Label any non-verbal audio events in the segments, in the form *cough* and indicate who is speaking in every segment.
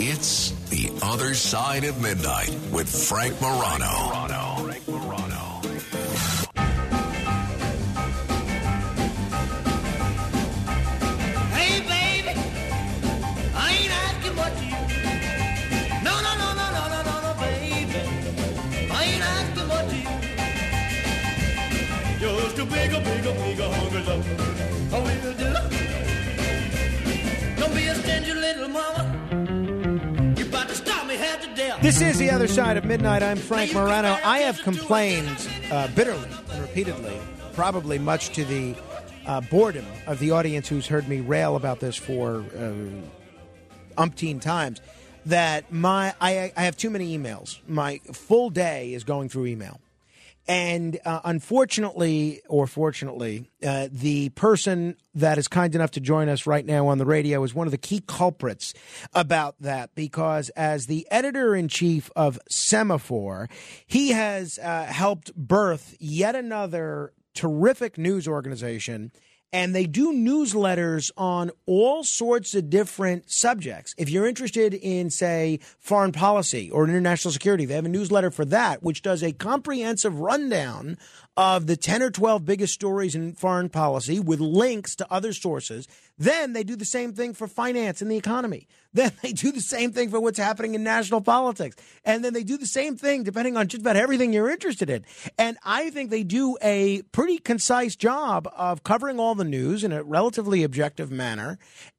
Speaker 1: It's The Other Side of Midnight with Frank Morano.
Speaker 2: Hey, baby, I ain't asking you. No, no, no, no, no, no, no, baby, I ain't asking you. Just bigger, bigger, bigger love. I will do. Don't be a stingy little mama.
Speaker 3: This is the other side of midnight. I'm Frank Morano. I have complained uh, bitterly and repeatedly, probably much to the uh, boredom of the audience who's heard me rail about this for uh, umpteen times, that my I, I have too many emails. My full day is going through email. And uh, unfortunately, or fortunately, uh, the person that is kind enough to join us right now on the radio is one of the key culprits about that because, as the editor in chief of Semafor, he has uh, helped birth yet another terrific news organization and they do newsletters on all sorts of different subjects. If you're interested in, say, foreign policy or international security, they have a newsletter for that, which does a comprehensive rundown of the 10 or 12 biggest stories in foreign policy with links to other sources. Then they do the same thing for finance and the economy. *laughs* Then they do the same thing for what's happening in national politics. And then they do the same thing depending on just about everything you're interested in. And I think they do a pretty concise job of covering all the news in a relatively objective manner.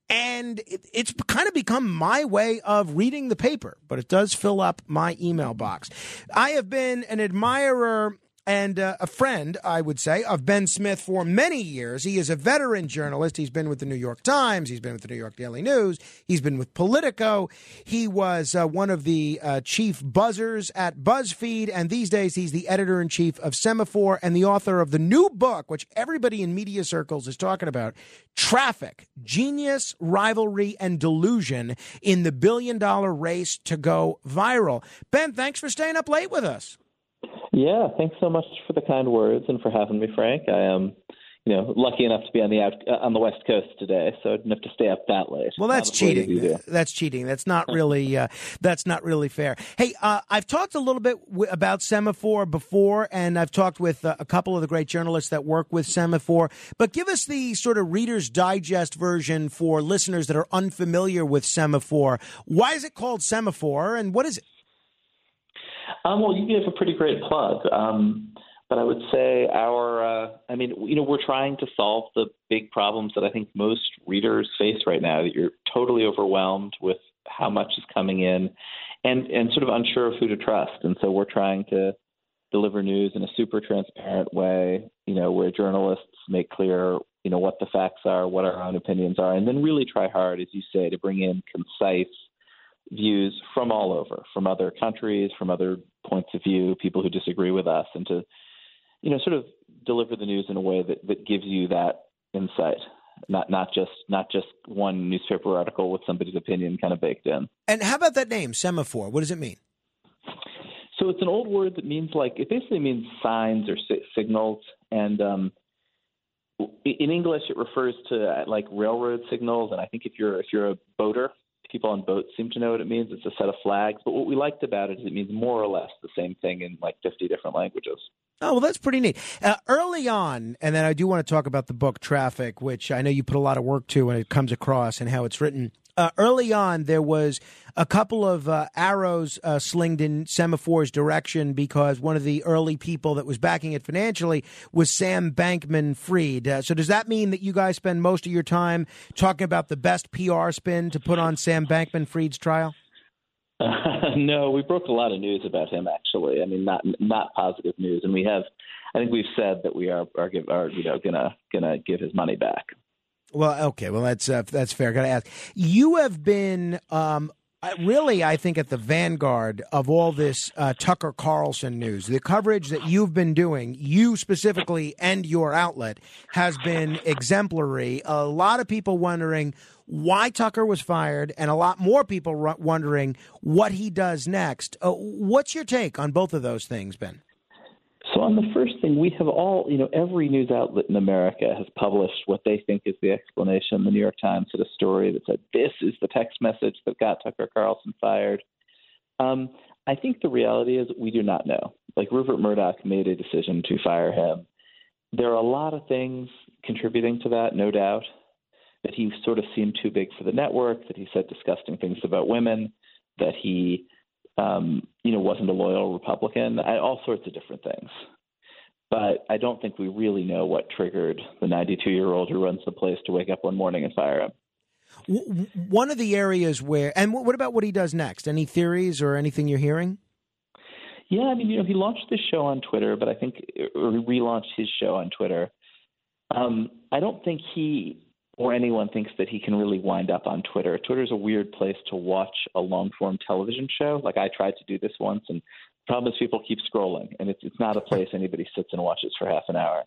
Speaker 3: And it, it's kind of become my way of reading the paper, but it does fill up my email box. I have been an admirer and uh, a friend, I would say, of Ben Smith for many years. He is a veteran journalist. He's been with the New York Times. He's been with the New York Daily News. He's been with Politico. He was uh, one of the uh, chief buzzers at BuzzFeed. And these days, he's the editor in chief of Semafor and the author of the new book, which everybody in media circles is talking about Traffic, Genius, Rivalry, and Delusion in the billion dollar race to go viral. Ben, thanks for staying up late with us.
Speaker 4: Yeah, thanks so much for the kind words and for having me, Frank. I am, you know, lucky enough to be on the out, uh, on the West Coast today, so I didn't have to stay up that late.
Speaker 3: Well, that's
Speaker 4: Not as late as you
Speaker 3: cheating. That's cheating. That's not really. Uh, that's not really fair. Hey, uh, I've talked a little bit w- about Semafor before, and I've talked with uh, a couple of the great journalists that work with Semafor. But give us the sort of Reader's Digest version for listeners that are unfamiliar with Semafor. Why is it called Semafor, and what is it?
Speaker 4: Um, well, you gave a pretty great plug. Um, but I would say our, uh, I mean, you know, we're trying to solve the big problems that I think most readers face right now. That you're totally overwhelmed with how much is coming in, and and sort of unsure of who to trust. And so we're trying to deliver news in a super transparent way. You know, where journalists make clear, you know, what the facts are, what our own opinions are, and then really try hard, as you say, to bring in concise views from all over, from other countries, from other points of view, people who disagree with us, and to, you know, sort of deliver the news in a way that, that gives you that insight, not not just not just one newspaper article with somebody's opinion kind of baked in.
Speaker 3: And how about that name, Semafor? What does it mean?
Speaker 4: So it's an old word that means like it basically means signs or si- signals, and um, in English it refers to like railroad signals. And I think if you're if you're a boater, people on boats seem to know what it means. It's a set of flags. But what we liked about it is it means more or less the same thing in like 50 different languages.
Speaker 3: Oh, well, that's pretty neat. Uh, early on, and then I do want to talk about the book Traffic, which I know you put a lot of work to when it comes across and how it's written. Uh, early on, there was a couple of uh, arrows uh, slinged in Semafor's direction because one of the early people that was backing it financially was Sam Bankman Fried. Uh, so, does that mean that you guys spend most of your time talking about the best PR spin to put on Sam Bankman Fried's trial? *laughs*
Speaker 4: no, we broke a lot of news about him. Actually, I mean, not not positive news, and we have. I think we've said that we are are, are you know gonna gonna give his money back.
Speaker 3: Well, okay. Well, that's uh, that's fair. Got to ask. You have been um, really, I think, at the vanguard of all this uh, Tucker Carlson news. The coverage that you've been doing, you specifically, and your outlet, has been exemplary. A lot of people wondering why Tucker was fired, and a lot more people wondering what he does next. Uh, what's your take on both of those things, Ben?
Speaker 4: So, on the first thing, we have all, you know, every news outlet in America has published what they think is the explanation. The New York Times had a story that said, This is the text message that got Tucker Carlson fired. Um, I think the reality is we do not know. Like Rupert Murdoch made a decision to fire him. There are a lot of things contributing to that, no doubt. That he sort of seemed too big for the network, that he said disgusting things about women, that he um, you know, wasn't a loyal Republican, I, all sorts of different things. But I don't think we really know what triggered the 92 year old who runs the place to wake up one morning and fire him.
Speaker 3: One of the areas where, and what about what he does next? Any theories or anything you're hearing?
Speaker 4: Yeah, I mean, you know, he launched this show on Twitter, but I think, or relaunched his show on Twitter. Um, I don't think he or anyone thinks that he can really wind up on Twitter. Twitter's a weird place to watch a long form television show. Like I tried to do this once, and the problem is people keep scrolling, and it's it's not a place anybody sits and watches for half an hour.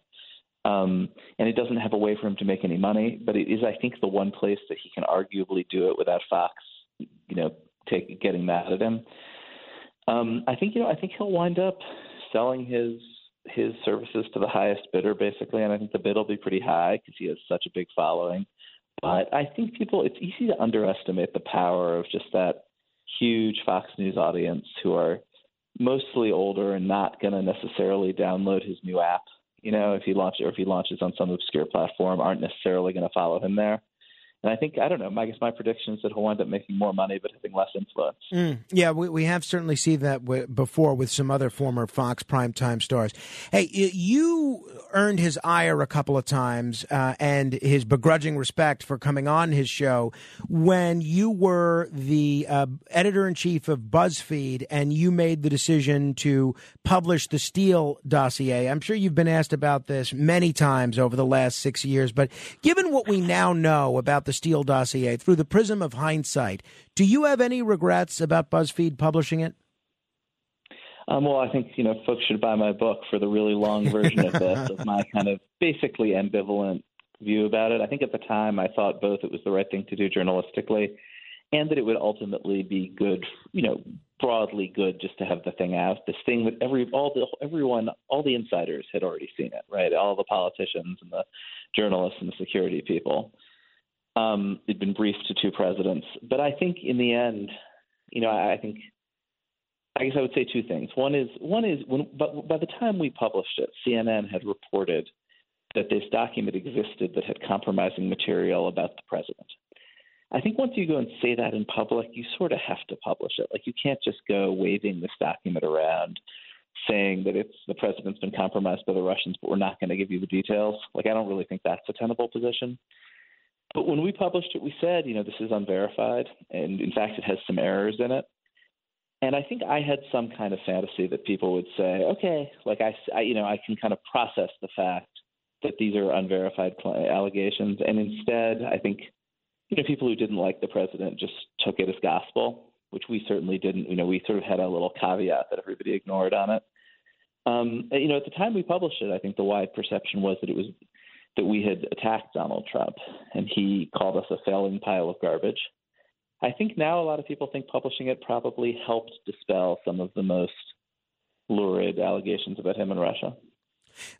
Speaker 4: Um, and it doesn't have a way for him to make any money, but it is, I think, the one place that he can arguably do it without Fox, you know, take getting mad at him. Um, I think you know, I think he'll wind up selling his his services to the highest bidder, basically, and I think the bid will be pretty high because he has such a big following. But I think people, it's easy to underestimate the power of just that huge Fox News audience who are mostly older and not going to necessarily download his new app. You know, if he launches or if he launches on some obscure platform, aren't necessarily going to follow him there. And I think I don't know. I guess my prediction is that he'll wind up making more money but having less influence.
Speaker 3: Mm, yeah, we, we have certainly seen that w- before with some other former Fox primetime stars. Hey, you earned his ire a couple of times uh, and his begrudging respect for coming on his show when you were the uh, editor in chief of BuzzFeed and you made the decision to publish the Steele dossier. I'm sure you've been asked about this many times over the last six years, but given what we now know about the the Steele dossier through the prism of hindsight. Do you have any regrets about BuzzFeed publishing it?
Speaker 4: Um, well, I think you know folks should buy my book for the really long version of this, of my kind of basically ambivalent view about it. I think at the time I thought both it was the right thing to do journalistically, and that it would ultimately be good, you know, broadly good just to have the thing out. This thing that every all the everyone, all the insiders had already seen it, right? All the politicians and the journalists and the security people. Um, it'd been briefed to two presidents, but I think in the end, you know, I, I think I guess I would say two things. One is one is when but by the time we published it, CNN had reported that this document existed that had compromising material about the president. I think once you go and say that in public, you sort of have to publish it. Like you can't just go waving this document around saying that it's the president's been compromised by the Russians, but we're not going to give you the details. Like I don't really think that's a tenable position. But when we published it, we said, you know, this is unverified, and in fact, it has some errors in it. And I think I had some kind of fantasy that people would say, okay, like I, I you know, I can kind of process the fact that these are unverified allegations. And instead, I think, you know, people who didn't like the president just took it as gospel, which we certainly didn't. You know, we sort of had a little caveat that everybody ignored on it. Um, you know, at the time we published it, I think the wide perception was that it was that we had attacked Donald Trump, and he called us a failing pile of garbage. I think now a lot of people think publishing it probably helped dispel some of the most lurid allegations about him in Russia.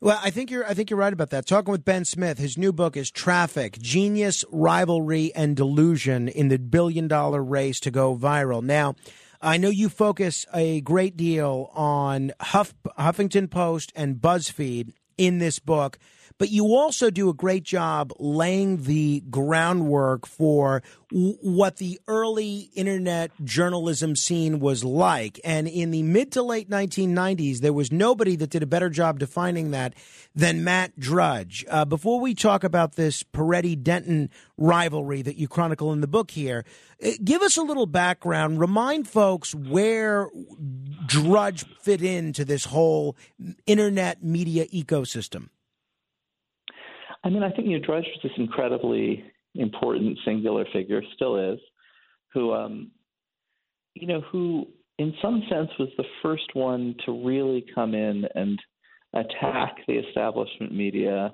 Speaker 3: Well, I think you're I think you're right about that. Talking with Ben Smith, his new book is Traffic: Genius, Rivalry and Delusion in the Billion Dollar Race to Go Viral. Now, I know you focus a great deal on Huff, Huffington Post and BuzzFeed in this book but you also do a great job laying the groundwork for w- what the early internet journalism scene was like. And in the mid to late 1990s, there was nobody that did a better job defining that than Matt Drudge. Uh, before we talk about this Peretti Denton rivalry that you chronicle in the book here, uh, give us a little background. Remind folks where Drudge fit into this whole internet media ecosystem.
Speaker 4: I mean, I think you know, Drudge was this incredibly important singular figure, still is, who, um, you know, who in some sense was the first one to really come in and attack the establishment media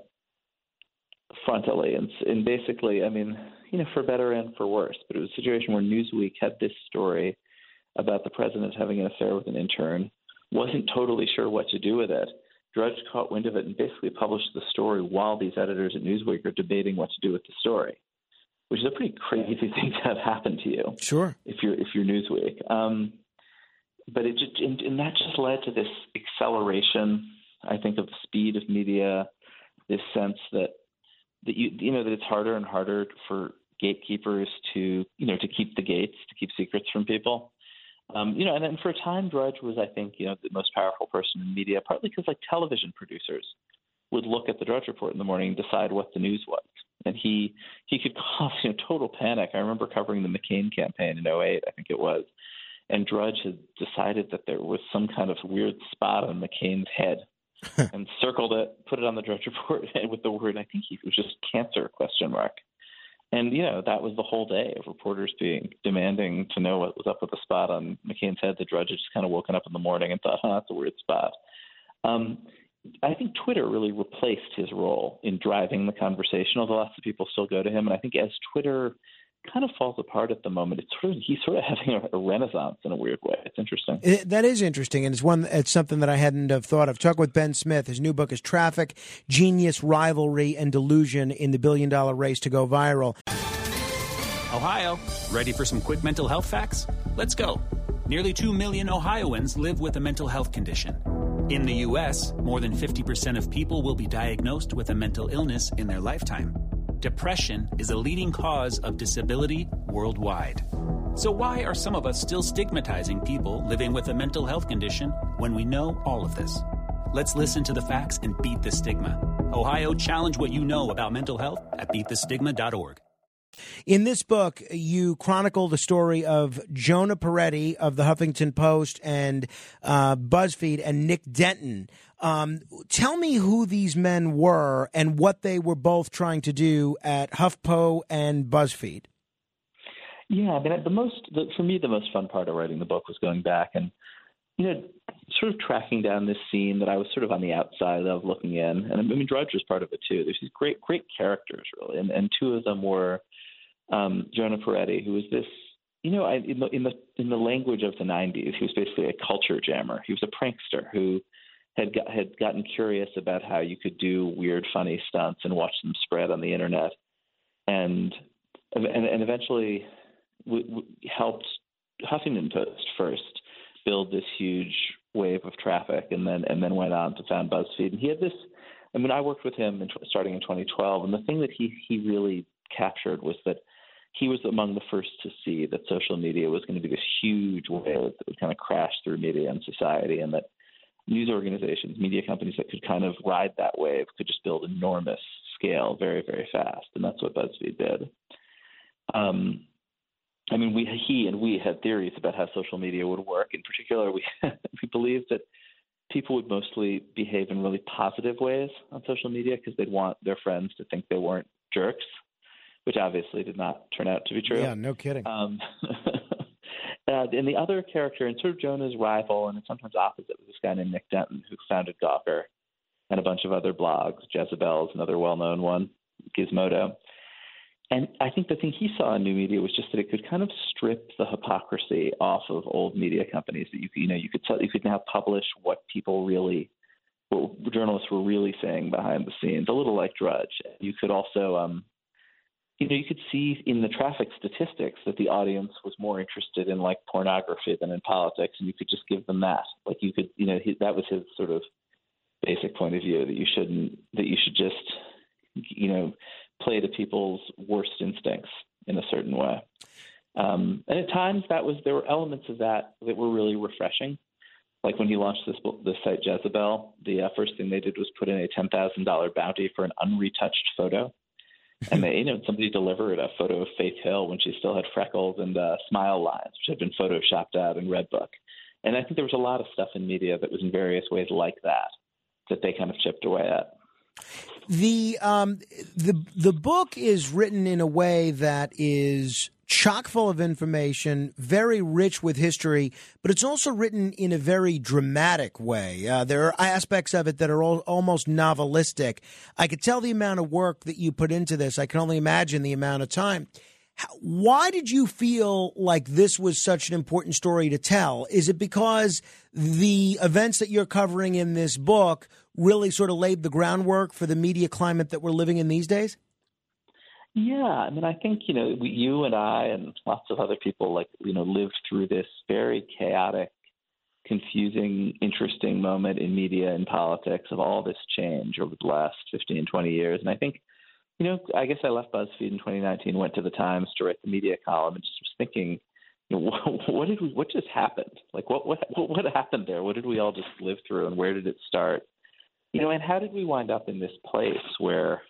Speaker 4: frontally, and, and basically, I mean, you know, for better and for worse. But it was a situation where Newsweek had this story about the president having an affair with an intern, wasn't totally sure what to do with it Drudge caught wind of it and basically published the story while these editors at Newsweek are debating what to do with the story, which is a pretty crazy *laughs* thing to have happen to you.
Speaker 3: Sure.
Speaker 4: If you're if you're Newsweek, um, but it just and, and that just led to this acceleration. I think of the speed of media, this sense that that you you know that it's harder and harder for gatekeepers to you know to keep the gates to keep secrets from people. Um, you know, and then for a time, Drudge was, I think, you know, the most powerful person in media, partly because like television producers would look at the Drudge Report in the morning and decide what the news was, and he he could *laughs* cause you know total panic. I remember covering the McCain campaign in 08, I think it was, and Drudge had decided that there was some kind of weird spot on McCain's head. *laughs* and circled it, put it on the Drudge Report *laughs* with the word, I think he, it was just cancer question mark. And you know that was the whole day of reporters being demanding to know what was up with the spot on McCain's head. The Drudge had just kind of woken up in the morning and thought, "Huh, that's a weird spot." Um, I think Twitter really replaced his role in driving the conversation, although lots of people still go to him. And I think as Twitter kind of falls apart at the moment. It's sort of he's sort of *laughs* having a, a renaissance in a weird way. It's interesting.
Speaker 3: It, that is interesting, and it's one. It's something that I hadn't have thought of. Talk with Ben Smith. His new book is "Traffic: Genius, Rivalry, and Delusion in the Billion Dollar Race to Go Viral."
Speaker 5: Ohio, ready for some quick mental health facts? Let's go. Nearly 2 million Ohioans live with a mental health condition. In the U.S., more than 50% of people will be diagnosed with a mental illness in their lifetime. Depression is a leading cause of disability worldwide. So, why are some of us still stigmatizing people living with a mental health condition when we know all of this? Let's listen to the facts and beat the stigma. Ohio, challenge what you know about mental health at beatthestigma.org.
Speaker 3: In this book, you chronicle the story of Jonah Peretti of the Huffington Post and uh, BuzzFeed and Nick Denton. Um, tell me who these men were and what they were both trying to do at HuffPo and BuzzFeed.
Speaker 4: Yeah, I mean, the most the, for me, the most fun part of writing the book was going back and you know, sort of tracking down this scene that I was sort of on the outside of looking in, and I mean, Drudge was part of it too. There's these great, great characters really, and, and two of them were um, Jonah Peretti, who was this, you know, I, in the in the in the language of the '90s, he was basically a culture jammer. He was a prankster who had got, had gotten curious about how you could do weird, funny stunts and watch them spread on the internet, and and, and eventually helped Huffington Post first build this huge wave of traffic, and then and then went on to found BuzzFeed. And he had this. I mean, I worked with him in, starting in 2012, and the thing that he he really captured was that he was among the first to see that social media was going to be this huge wave that would kind of crash through media and society, and that news organizations, media companies that could kind of ride that wave could just build enormous scale very, very fast, and that's what BuzzFeed did. Um, I mean, we he and we had theories about how social media would work. In particular, we *laughs* we believed that people would mostly behave in really positive ways on social media because they'd want their friends to think they weren't jerks which obviously did not turn out to be true.
Speaker 3: Yeah, no kidding. Um, *laughs*
Speaker 4: uh, and the other character, and sort of Jonah's rival, and sometimes opposite, was this guy named Nick Denton, who founded Gawker and a bunch of other blogs. Jezebel's another well-known one, Gizmodo. And I think the thing he saw in new media was just that it could kind of strip the hypocrisy off of old media companies. That you you know you could you could now publish what people really, what journalists were really saying behind the scenes, a little like Drudge. You could also um, you know, you could see in the traffic statistics that the audience was more interested in like pornography than in politics, and you could just give them that. Like you could, you know, that was his sort of basic point of view that you shouldn't, that you should just, you know, play to people's worst instincts in a certain way. Um, and at times that was there were elements of that that were really refreshing. Like when he launched this this site Jezebel, the uh, first thing they did was put in a ten thousand dollar bounty for an unretouched photo and they, you know, somebody delivered a photo of Faith Hill when she still had freckles and uh, smile lines, which had been photoshopped out in Redbook. And I think there was a lot of stuff in media that was in various ways like that that they kind of chipped away at.
Speaker 3: The um, the the book is written in a way that is chock full of information, very rich with history, but it's also written in a very dramatic way. Uh, there are aspects of it that are all, almost novelistic. I could tell the amount of work that you put into this. I can only imagine the amount of time. Why did you feel like this was such an important story to tell? Is it because the events that you're covering in this book really sort of laid the groundwork for the media climate that we're living in these days?
Speaker 4: Yeah, I mean, I think you know, we, you and I and lots of other people, like you know, lived through this very chaotic, confusing, interesting moment in media and politics of all this change over the last 15, 20 years. And I think, you know, I guess I left BuzzFeed in 2019, went to the Times to write the media column, and just was thinking, you know, what, *laughs* what did we, what just happened? Like, what, what, what happened there? What did we all just live through, and where did it start? You know, and how did we wind up in this place where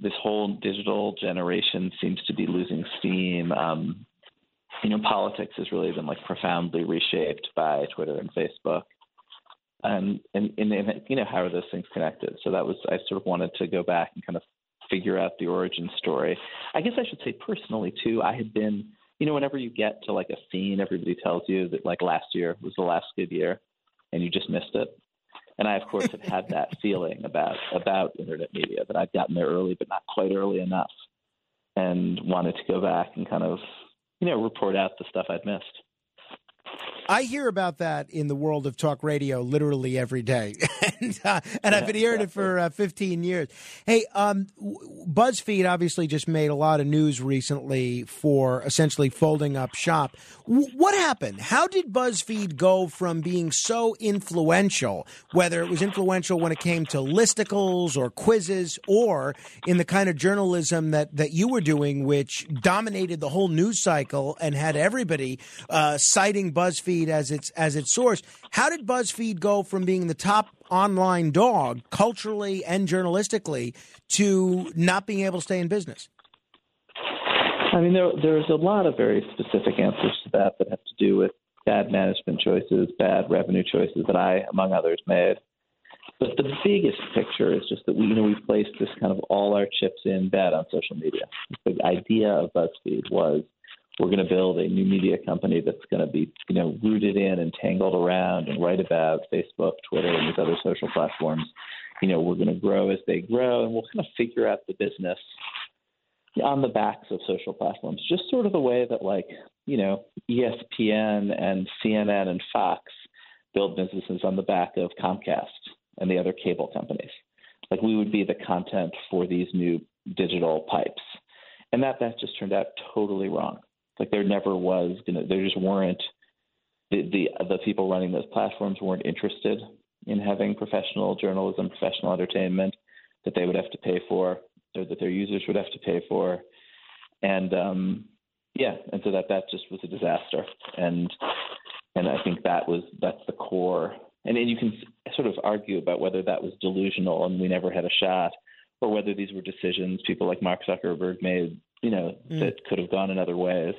Speaker 4: this whole digital generation seems to be losing steam. Um, you know, politics has really been like profoundly reshaped by Twitter and Facebook. And, and, and, and you know, how are those things connected? So that was, I sort of wanted to go back and kind of figure out the origin story. I guess I should say personally too, I had been, you know, whenever you get to like a scene, everybody tells you that like last year was the last good year and you just missed it. And I, of course, have had that feeling about about internet media that I'd gotten there early, but not quite early enough, and wanted to go back and kind of, you know, report out the stuff I'd missed.
Speaker 3: I hear about that in the world of talk radio literally every day, *laughs* and, uh, and I've been hearing it for uh, 15 years. Hey, um, BuzzFeed obviously just made a lot of news recently for essentially folding up shop. W- what happened? How did BuzzFeed go from being so influential, whether it was influential when it came to listicles or quizzes, or in the kind of journalism that that you were doing, which dominated the whole news cycle and had everybody uh, citing BuzzFeed as its as its source. How did BuzzFeed go from being the top online dog culturally and journalistically to not being able to stay in business?
Speaker 4: I mean, there there's a lot of very specific answers to that that have to do with bad management choices, bad revenue choices that I, among others, made. But the biggest picture is just that we, you know, we placed this kind of all our chips in bet on social media. The idea of BuzzFeed was we're going to build a new media company that's going to be, you know, rooted in and tangled around and write about Facebook, Twitter, and these other social platforms. You know, we're going to grow as they grow, and we'll kind of figure out the business on the backs of social platforms, just sort of the way that, like, you know, ESPN and CNN and Fox build businesses on the back of Comcast and the other cable companies. Like, we would be the content for these new digital pipes. And that that just turned out totally wrong. Like there never was gonna there just weren't the the the people running those platforms weren't interested in having professional journalism, professional entertainment that they would have to pay for or that their users would have to pay for. And um yeah, and so that that just was a disaster. And and I think that was that's the core. And then you can sort of argue about whether that was delusional and we never had a shot, or whether these were decisions people like Mark Zuckerberg made you know, mm. that could have gone in other ways.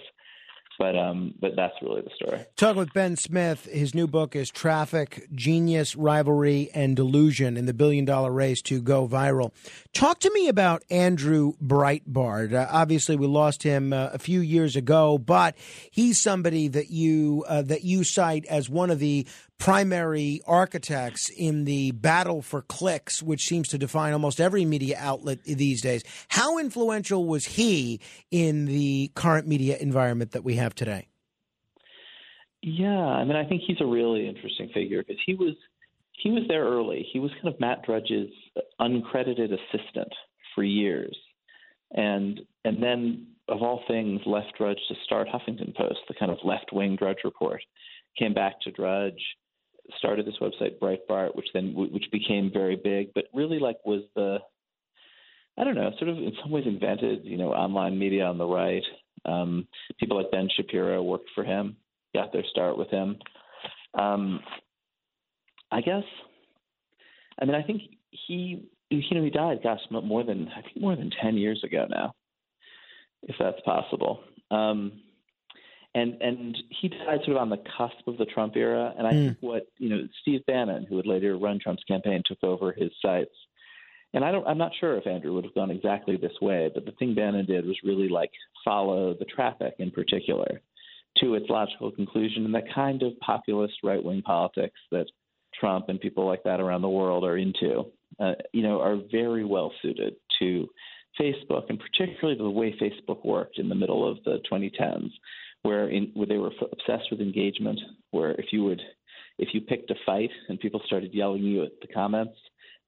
Speaker 4: But um, but that's really the story.
Speaker 3: Talking with Ben Smith, his new book is Traffic, Genius, Rivalry, and Delusion in the Billion Dollar Race to Go Viral. Talk to me about Andrew Breitbart. Uh, obviously, we lost him uh, a few years ago, but he's somebody that you uh, that you cite as one of the primary architects in the battle for clicks, which seems to define almost every media outlet these days. How influential was he in the current media environment that we have today?
Speaker 4: Yeah, I mean, I think he's a really interesting figure because he was he was there early. He was kind of Matt Drudge's uncredited assistant for years, and and then of all things, left Drudge to start Huffington Post, the kind of left wing Drudge report. Came back to Drudge, started this website Breitbart, which then which became very big, but really like was the I don't know, sort of in some ways invented, you know, online media on the right. Um, people like Ben Shapiro worked for him, got their start with him. Um, I guess. I mean, I think he, you know, he died. Gosh, more than I think more than ten years ago now, if that's possible. Um, and and he died sort of on the cusp of the Trump era. And I mm. think what you know, Steve Bannon, who would later run Trump's campaign, took over his sites. And I don't, I'm not sure if Andrew would have gone exactly this way, but the thing Bannon did was really like follow the traffic in particular to its logical conclusion, and that kind of populist right wing politics that Trump and people like that around the world are into, uh, you know, are very well suited to Facebook and particularly the way Facebook worked in the middle of the 2010s, where, in, where they were obsessed with engagement, where if you would if you picked a fight and people started yelling you at the comments,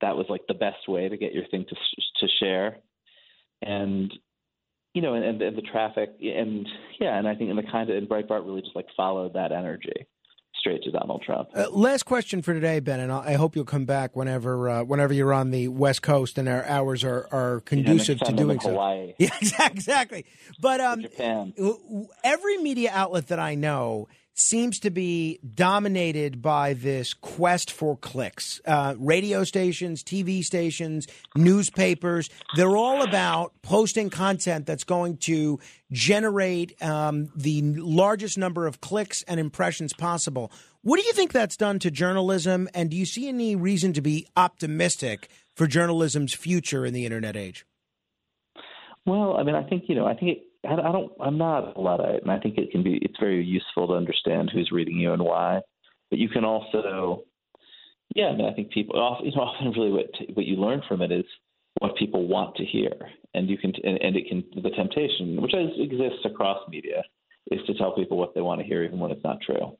Speaker 4: that was like the best way to get your thing to to share. And you know, and, and the traffic, and yeah, and I think in the kind of and Breitbart really just like followed that energy straight to Donald Trump.
Speaker 3: Uh, last question for today, Ben, and I hope you'll come back whenever uh, whenever you're on the West Coast and our hours are, are conducive
Speaker 4: yeah,
Speaker 3: to doing so.
Speaker 4: Hawaii. *laughs*
Speaker 3: Yeah, exactly. But um,
Speaker 4: Japan.
Speaker 3: every media outlet that I know seems to be dominated by this quest for clicks. Uh, radio stations, TV stations, newspapers, they're all about posting content that's going to generate um, the largest number of clicks and impressions possible. What do you think that's done to journalism? And do you see any reason to be optimistic for journalism's future in the internet age?
Speaker 4: Well, I mean, I think, you know, I think it I, don't. I'm not a lot Luddite, and I think it can be. It's very useful to understand who's reading you and why. But you can also, yeah. I mean, I think people. Often, you know, often really what what you learn from it is what people want to hear, and you can. And, and it can. The temptation, which exists across media, is to tell people what they want to hear, even when it's not true.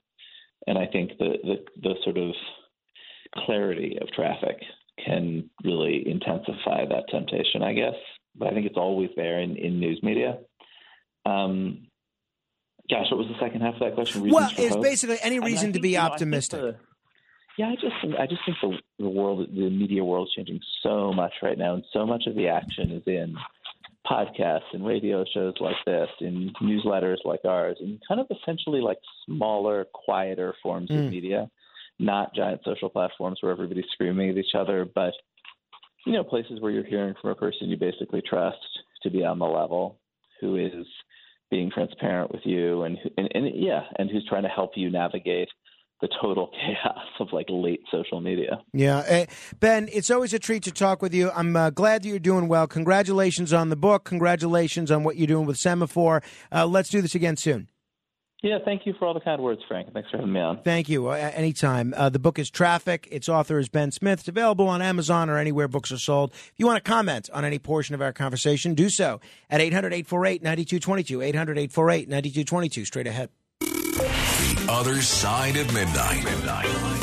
Speaker 4: And I think the the, the sort of clarity of traffic can really intensify that temptation, I guess. But I think it's always there in, in news media. Um, gosh, what was the second half of that question?
Speaker 3: Reasons well, it's hope? basically any reason I I to be optimistic.
Speaker 4: The, yeah, I just think, I just think the the world, the media world, is changing so much right now, and so much of the action is in podcasts and radio shows like this, in newsletters like ours, and kind of essentially like smaller, quieter forms mm. of media, not giant social platforms where everybody's screaming at each other, but you know, places where you're hearing from a person you basically trust to be on the level, who is being transparent with you and, and and yeah, and who's trying to help you navigate the total *laughs* chaos of like late social media.
Speaker 3: Yeah, uh, Ben, it's always a treat to talk with you. I'm uh, glad that you're doing well. Congratulations on the book. Congratulations on what you're doing with Semafor. Uh, let's do this again soon.
Speaker 4: Yeah, thank you for all the kind words, Frank. Thanks for having me on.
Speaker 3: Thank you. Uh, anytime. Uh, the book is Traffic. Its author is Ben Smith. It's available on Amazon or anywhere books are sold. If you want to comment on any portion of our conversation, do so at 800 848 9222. 800 848 9222. Straight ahead.
Speaker 1: The other side of midnight. midnight.